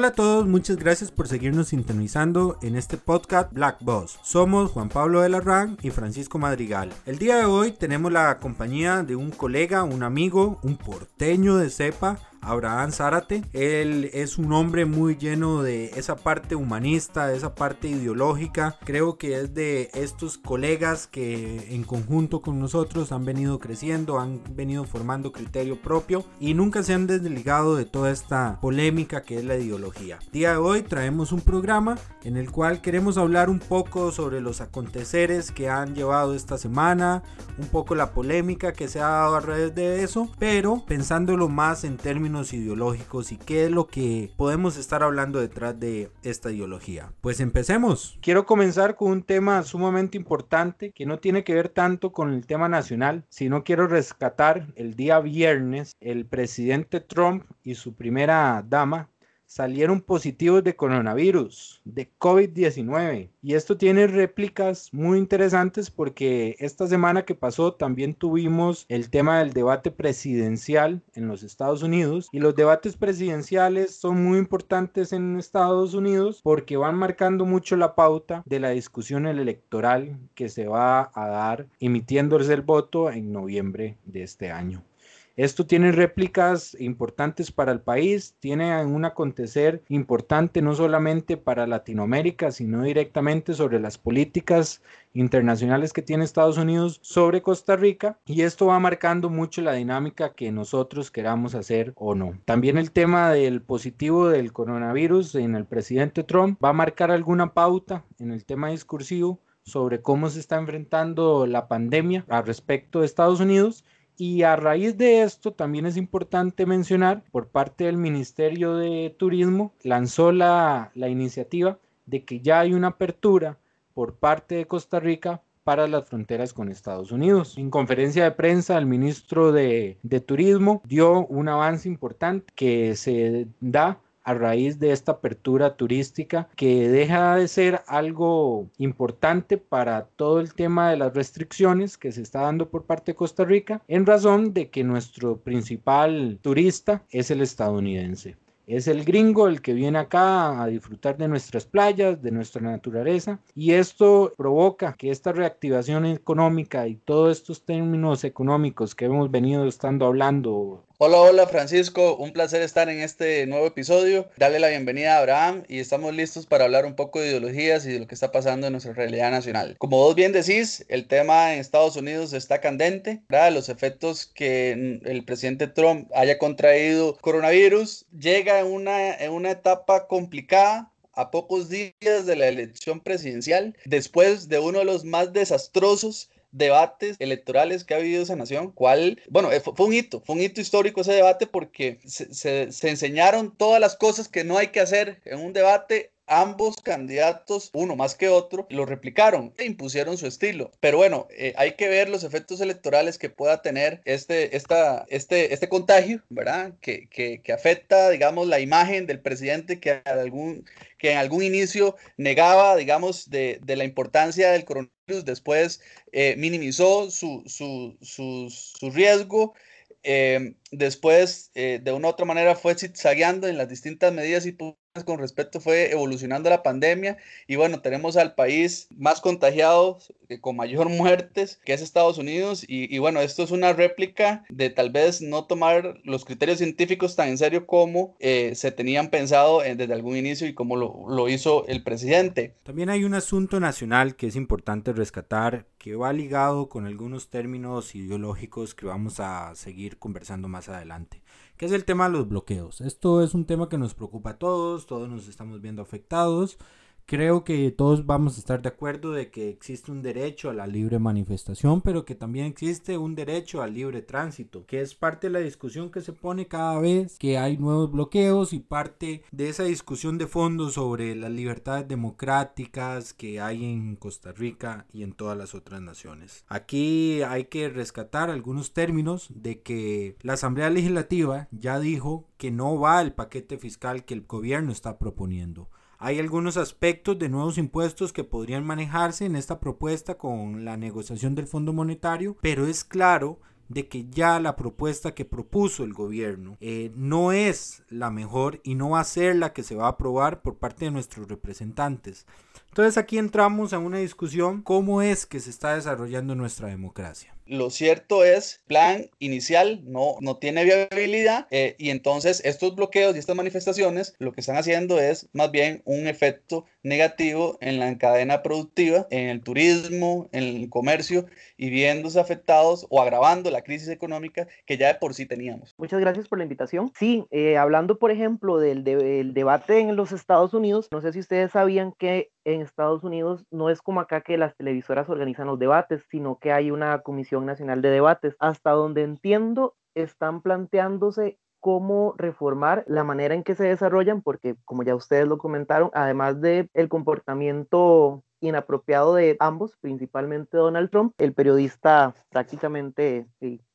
Hola a todos, muchas gracias por seguirnos sintonizando en este podcast Black Boss. Somos Juan Pablo de la Ran y Francisco Madrigal. El día de hoy tenemos la compañía de un colega, un amigo, un porteño de cepa Abraham Zárate. Él es un hombre muy lleno de esa parte humanista, de esa parte ideológica. Creo que es de estos colegas que en conjunto con nosotros han venido creciendo, han venido formando criterio propio y nunca se han desligado de toda esta polémica que es la ideología. día de hoy traemos un programa en el cual queremos hablar un poco sobre los aconteceres que han llevado esta semana, un poco la polémica que se ha dado alrededor de eso, pero pensándolo más en términos ideológicos y qué es lo que podemos estar hablando detrás de esta ideología. Pues empecemos. Quiero comenzar con un tema sumamente importante que no tiene que ver tanto con el tema nacional, sino quiero rescatar el día viernes el presidente Trump y su primera dama salieron positivos de coronavirus, de COVID-19. Y esto tiene réplicas muy interesantes porque esta semana que pasó también tuvimos el tema del debate presidencial en los Estados Unidos. Y los debates presidenciales son muy importantes en Estados Unidos porque van marcando mucho la pauta de la discusión electoral que se va a dar emitiéndose el voto en noviembre de este año. Esto tiene réplicas importantes para el país, tiene un acontecer importante no solamente para Latinoamérica, sino directamente sobre las políticas internacionales que tiene Estados Unidos sobre Costa Rica y esto va marcando mucho la dinámica que nosotros queramos hacer o no. También el tema del positivo del coronavirus en el presidente Trump va a marcar alguna pauta en el tema discursivo sobre cómo se está enfrentando la pandemia al respecto de Estados Unidos y a raíz de esto también es importante mencionar por parte del Ministerio de Turismo lanzó la, iniciativa de que ya hay una apertura por parte de Costa Rica para las fronteras con Estados Unidos. En conferencia de prensa, el ministro de, de Turismo dio un avance importante que se da a raíz de esta apertura turística que deja de ser algo importante para todo el tema de las restricciones que se está dando por parte de Costa Rica en razón de que nuestro principal turista es el estadounidense. Es el gringo el que viene acá a disfrutar de nuestras playas, de nuestra naturaleza, y esto provoca que esta reactivación económica y todos estos términos económicos que hemos venido estando hablando Hola, hola Francisco, un placer estar en este nuevo episodio. Dale la bienvenida a Abraham y estamos listos para hablar un poco de ideologías y de lo que está pasando en nuestra realidad nacional. Como vos bien decís, el tema en Estados Unidos está candente. Los efectos que el presidente Trump haya contraído coronavirus llega en una, en una etapa complicada a pocos días de la elección presidencial, después de uno de los más desastrosos debates electorales que ha habido esa nación, cuál, bueno, eh, fue un hito, fue un hito histórico ese debate porque se, se enseñaron todas las cosas que no hay que hacer en un debate ambos candidatos, uno más que otro, lo replicaron e impusieron su estilo. Pero bueno, eh, hay que ver los efectos electorales que pueda tener este, esta, este, este contagio, ¿verdad? Que, que, afecta, digamos, la imagen del presidente que, algún, que en algún inicio negaba, digamos, de, de la importancia del coronavirus, después eh, minimizó su, su, su, su riesgo. Eh, después, de una u otra manera, fue zigzagueando en las distintas medidas y con respecto fue evolucionando la pandemia y bueno, tenemos al país más contagiado, eh, con mayor muertes, que es Estados Unidos y, bueno, esto es una réplica de tal vez no tomar los criterios científicos tan en serio como eh, se tenían pensado desde algún inicio y como lo, lo hizo el presidente. También hay un asunto nacional que es importante rescatar que va ligado con algunos términos ideológicos que vamos a seguir conversando más adelante que es el tema de los bloqueos. Esto es un tema que nos preocupa a todos, todos nos estamos viendo afectados Creo que todos vamos a estar de acuerdo de que existe un derecho a la libre manifestación, pero que también existe un derecho al libre tránsito, que es parte de la discusión que se pone cada vez que hay nuevos bloqueos y parte de esa discusión de fondo sobre las libertades democráticas que hay en Costa Rica y en todas las otras naciones. Aquí hay que rescatar algunos términos de que la Asamblea Legislativa ya dijo que no va el paquete fiscal que el gobierno está proponiendo. Hay algunos aspectos de nuevos impuestos que podrían manejarse en esta propuesta con la negociación del Fondo Monetario, pero es claro de que ya la propuesta que propuso el gobierno eh, no es la mejor y no va a ser la que se va a aprobar por parte de nuestros representantes. Entonces aquí entramos a una discusión cómo es que se está desarrollando nuestra democracia. Lo cierto es, plan inicial no, no tiene viabilidad eh, y entonces estos bloqueos y estas manifestaciones lo que están haciendo es más bien un efecto negativo en la cadena productiva, en el turismo, en el comercio y viéndose afectados o agravando la crisis económica que ya de por sí teníamos. Muchas gracias por la invitación. Sí, eh, hablando por ejemplo del, del debate en los Estados Unidos, no sé si ustedes sabían que en Estados Unidos no es como acá que las televisoras organizan los debates, sino que hay una comisión nacional de debates. Hasta donde entiendo, están planteándose cómo reformar la manera en que se desarrollan, porque como ya ustedes lo comentaron, además de el comportamiento inapropiado de ambos, principalmente Donald Trump, el periodista prácticamente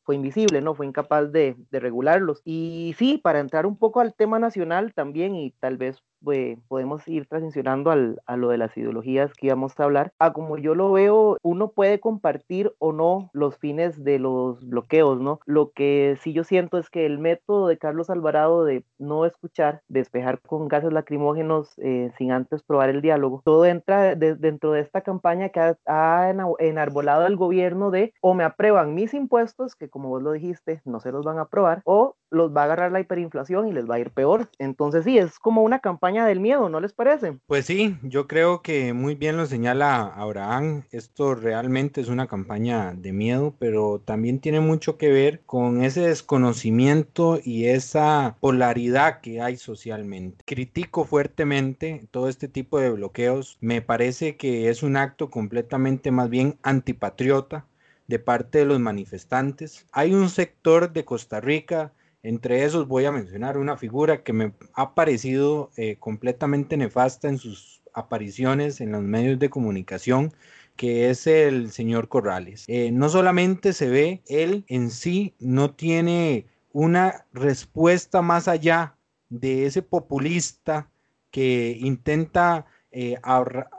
fue invisible, ¿no? Fue incapaz de regularlos. Y sí, para entrar un poco al tema nacional también y tal vez pues, podemos ir transicionando al, a lo de las ideologías que íbamos a hablar. A como yo lo veo, uno puede compartir o no los fines de los bloqueos, ¿no? Lo que sí yo siento es que el método de Carlos Alvarado de no escuchar, despejar con gases lacrimógenos eh, sin antes probar el diálogo, todo entra dentro de esta campaña que ha, ha enarbolado el gobierno de o me aprueban mis impuestos, que como vos lo dijiste, no se los van a aprobar, o los va a agarrar la hiperinflación y les va a ir peor. Entonces sí, es como una campaña del miedo, ¿no les parece? Pues sí, yo creo que muy bien lo señala Abraham. Esto realmente es una campaña de miedo, pero también tiene mucho que ver con ese desconocimiento y esa polaridad que hay socialmente. Critico fuertemente todo este tipo de bloqueos. Me parece que es un acto completamente más bien antipatriota de parte de los manifestantes. Hay un sector de Costa Rica entre esos voy a mencionar una figura que me ha parecido eh, completamente nefasta en sus apariciones en los medios de comunicación, que es el señor Corrales. Eh, no solamente se ve, él en sí no tiene una respuesta más allá de ese populista que intenta eh,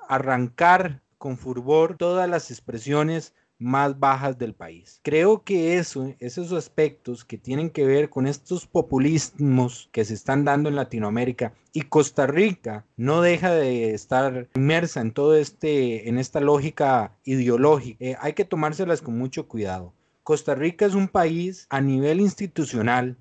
arrancar con furor todas las expresiones más bajas del país. Creo que eso, esos aspectos que tienen que ver con estos populismos que se están dando en Latinoamérica y Costa Rica no deja de estar inmersa en todo este, en esta lógica ideológica. Eh, hay que tomárselas con mucho cuidado. Costa Rica es un país a nivel institucional,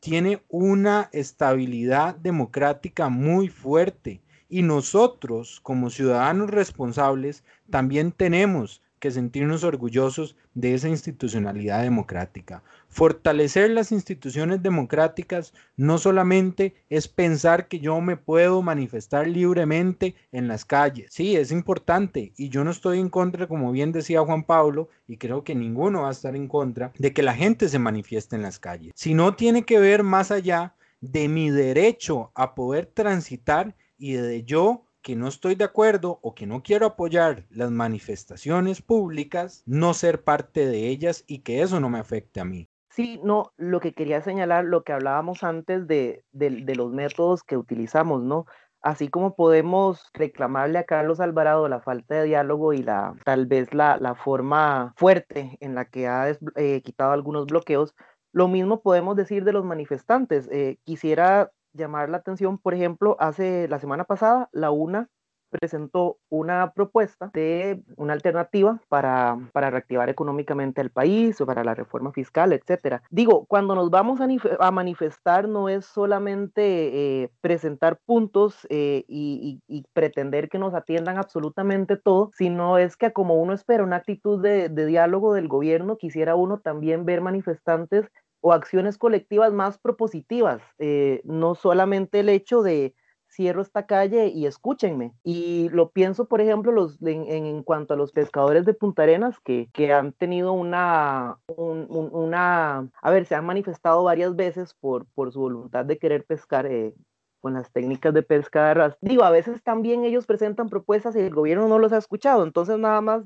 tiene una estabilidad democrática muy fuerte y nosotros como ciudadanos responsables también tenemos que sentirnos orgullosos de esa institucionalidad democrática. Fortalecer las instituciones democráticas no solamente es pensar que yo me puedo manifestar libremente en las calles. Sí, es importante y yo no estoy en contra, como bien decía Juan Pablo, y creo que ninguno va a estar en contra de que la gente se manifieste en las calles. Si no tiene que ver más allá de mi derecho a poder transitar y de yo que no estoy de acuerdo o que no quiero apoyar las manifestaciones públicas, no ser parte de ellas y que eso no me afecte a mí. Sí, no, lo que quería señalar, lo que hablábamos antes de, de, los métodos que utilizamos, ¿no? Así como podemos reclamarle a Carlos Alvarado la falta de diálogo y la tal vez la, la forma fuerte en la que ha eh, quitado algunos bloqueos, lo mismo podemos decir de los manifestantes. Eh, quisiera llamar la atención, por ejemplo, hace la semana pasada, la UNA presentó una propuesta de una alternativa para, para reactivar económicamente el país o para la reforma fiscal, etcétera. Digo, cuando nos vamos a, manifestar no es solamente eh, presentar puntos eh, y, pretender que nos atiendan absolutamente todo, sino es que como uno espera una actitud de diálogo del gobierno, quisiera uno también ver manifestantes o acciones colectivas más propositivas, eh, no solamente el hecho de cierro esta calle y escúchenme. Y lo pienso, por ejemplo, los, en, cuanto a los pescadores de Punta Arenas, que, que han tenido una, una, a ver, se han manifestado varias veces por, por su voluntad de querer pescar. Eh, con las técnicas de pesca de Digo, a veces también ellos presentan propuestas y el gobierno no los ha escuchado, entonces nada más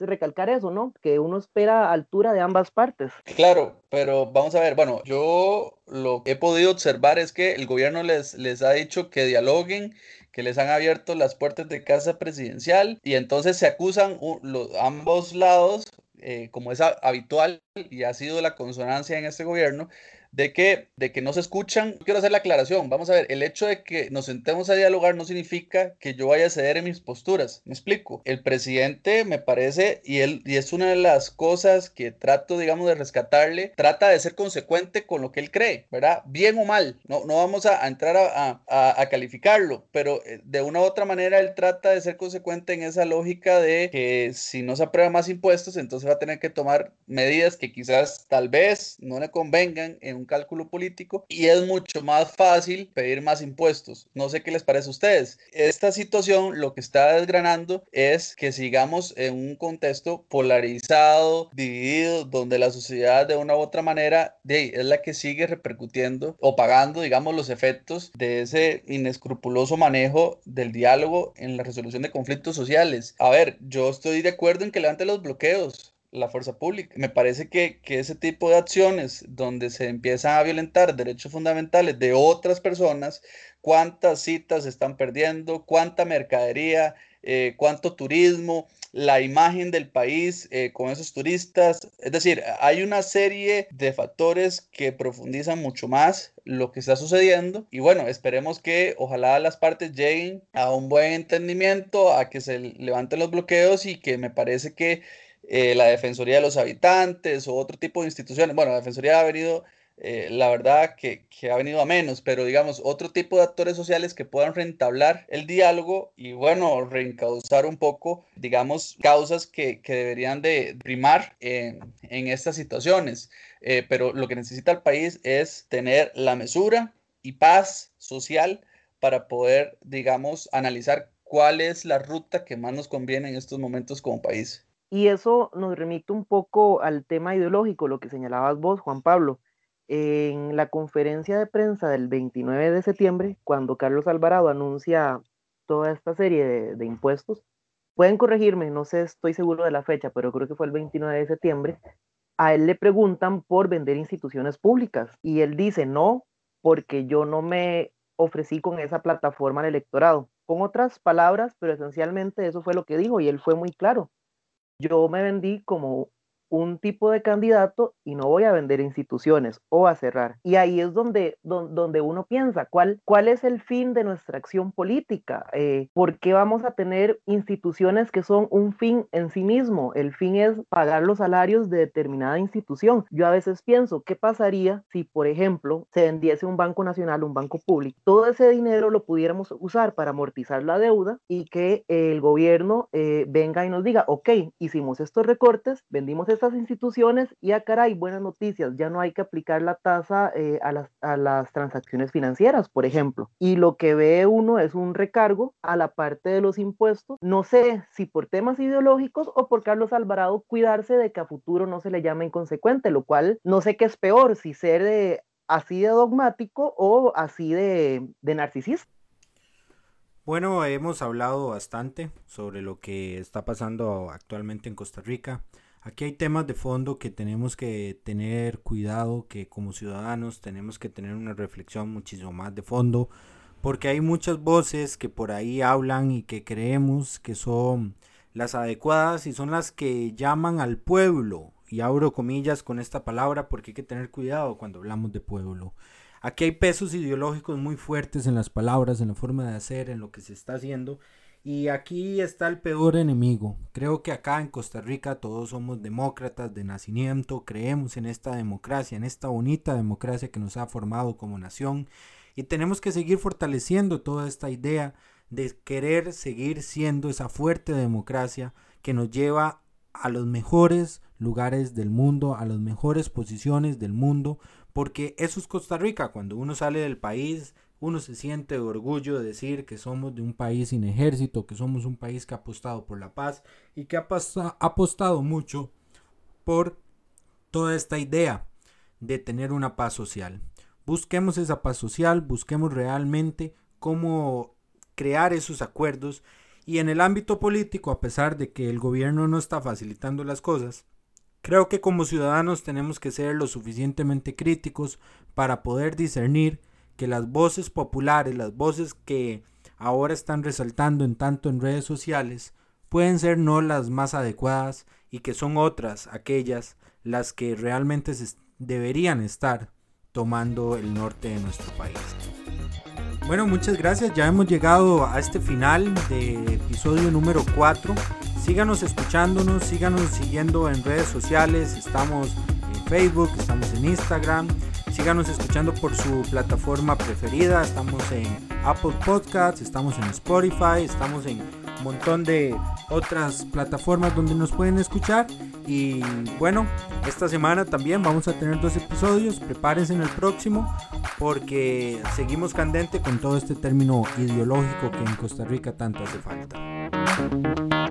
recalcar eso, ¿no? Que uno espera altura de ambas partes. Claro, pero vamos a ver, bueno, yo lo que he podido observar es que el gobierno les, les ha dicho que dialoguen, que les han abierto las puertas de casa presidencial y entonces se acusan los, ambos lados eh, como es habitual y ha sido la consonancia en este gobierno, de que, de que no se escuchan. Quiero hacer la aclaración. Vamos a ver, el hecho de que nos sentemos a dialogar no significa que yo vaya a ceder en mis posturas. Me explico. El presidente me parece, y, él, y es una de las cosas que trato, digamos, de rescatarle, trata de ser consecuente con lo que él cree, ¿verdad? Bien o mal. No, no vamos a, entrar a, a, calificarlo, pero eh, de una u otra manera él trata de ser consecuente en esa lógica de que si no se aprueba más impuestos, entonces va a tener que tomar medidas que quizás tal vez no le convengan en un cálculo político y es mucho más fácil pedir más impuestos. No sé qué les parece a ustedes. Esta situación lo que está desgranando es que sigamos en un contexto polarizado, dividido, donde la sociedad de una u otra manera es la que sigue repercutiendo o pagando, digamos, los efectos de ese inescrupuloso manejo del diálogo en la resolución de conflictos sociales. A ver, yo estoy de acuerdo en que levante los bloqueos, la fuerza pública. Me parece que, ese tipo de acciones donde se empiezan a violentar derechos fundamentales de otras personas, cuántas citas se están perdiendo, cuánta mercadería, eh, cuánto turismo, la imagen del país eh, con esos turistas. Es decir, hay una serie de factores que profundizan mucho más lo que está sucediendo y bueno, esperemos que ojalá las partes lleguen a un buen entendimiento, a que se levanten los bloqueos y que me parece que eh, la Defensoría de los Habitantes o otro tipo de instituciones. Bueno, la Defensoría ha venido, eh, la verdad que, que, ha venido a menos, pero digamos, otro tipo de actores sociales que puedan rentablar el diálogo y bueno, reencauzar un poco, digamos, causas que, que deberían de primar en, en estas situaciones. Eh, pero lo que necesita el país es tener la mesura y paz social para poder, digamos, analizar cuál es la ruta que más nos conviene en estos momentos como país. Y eso nos remite un poco al tema ideológico, lo que señalabas vos, Juan Pablo. En la conferencia de prensa del 29 de septiembre, cuando Carlos Alvarado anuncia toda esta serie de, de, impuestos, pueden corregirme, no sé, estoy seguro de la fecha, pero creo que fue el 29 de septiembre, a él le preguntan por vender instituciones públicas y él dice, no, porque yo no me ofrecí con esa plataforma al electorado. Con otras palabras, pero esencialmente eso fue lo que dijo y él fue muy claro yo me vendí como un tipo de candidato y no voy a vender instituciones o a cerrar. Y ahí es donde, donde, uno piensa, ¿cuál, ¿cuál es el fin de nuestra acción política? Eh, ¿Por qué vamos a tener instituciones que son un fin en sí mismo? El fin es pagar los salarios de determinada institución. Yo a veces pienso, ¿qué pasaría si, por ejemplo, se vendiese un banco nacional, un banco público? Todo ese dinero lo pudiéramos usar para amortizar la deuda y que el gobierno eh, venga y nos diga, ok, hicimos estos recortes, vendimos estas instituciones y acá ah, hay buenas noticias, ya no hay que aplicar la tasa eh, a, las, a las transacciones financieras, por ejemplo. Y lo que ve uno es un recargo a la parte de los impuestos. No sé si por temas ideológicos o por Carlos Alvarado cuidarse de que a futuro no se le llame inconsecuente, lo cual no sé qué es peor, si ser de, así de dogmático o así de, de narcisista. Bueno, hemos hablado bastante sobre lo que está pasando actualmente en Costa Rica. Aquí hay temas de fondo que tenemos que tener cuidado, que como ciudadanos tenemos que tener una reflexión muchísimo más de fondo, porque hay muchas voces que por ahí hablan y que creemos que son las adecuadas y son las que llaman al pueblo. Y abro comillas con esta palabra porque hay que tener cuidado cuando hablamos de pueblo. Aquí hay pesos ideológicos muy fuertes en las palabras, en la forma de hacer, en lo que se está haciendo y aquí está el peor enemigo. Creo que acá en Costa Rica todos somos demócratas de nacimiento, creemos en esta democracia, en esta bonita democracia que nos ha formado como nación y tenemos que seguir fortaleciendo toda esta idea de querer seguir siendo esa fuerte democracia que nos lleva a los mejores lugares del mundo, a las mejores posiciones del mundo, porque eso es Costa Rica, cuando uno sale del país uno se siente orgullo de decir que somos de un país sin ejército, que somos un país que ha apostado por la paz y que ha, apostado mucho por toda esta idea de tener una paz social. Busquemos esa paz social, busquemos realmente cómo crear esos acuerdos y en el ámbito político, a pesar de que el gobierno no está facilitando las cosas, creo que como ciudadanos tenemos que ser lo suficientemente críticos para poder discernir que las voces populares, las voces que ahora están resaltando en tanto en redes sociales, pueden ser no las más adecuadas y que son otras, aquellas, las que realmente deberían estar tomando el norte de nuestro país. Bueno, muchas gracias. Ya hemos llegado a este final de episodio número 4. Síganos escuchándonos, síganos siguiendo en redes sociales. Estamos en Facebook, estamos en Instagram. Síganos escuchando por su plataforma preferida. Estamos en Apple Podcasts, estamos en Spotify, estamos en un montón de otras plataformas donde nos pueden escuchar. Y bueno, esta semana también vamos a tener dos episodios. Prepárense en el próximo porque seguimos candente con todo este término ideológico que en Costa Rica tanto hace falta.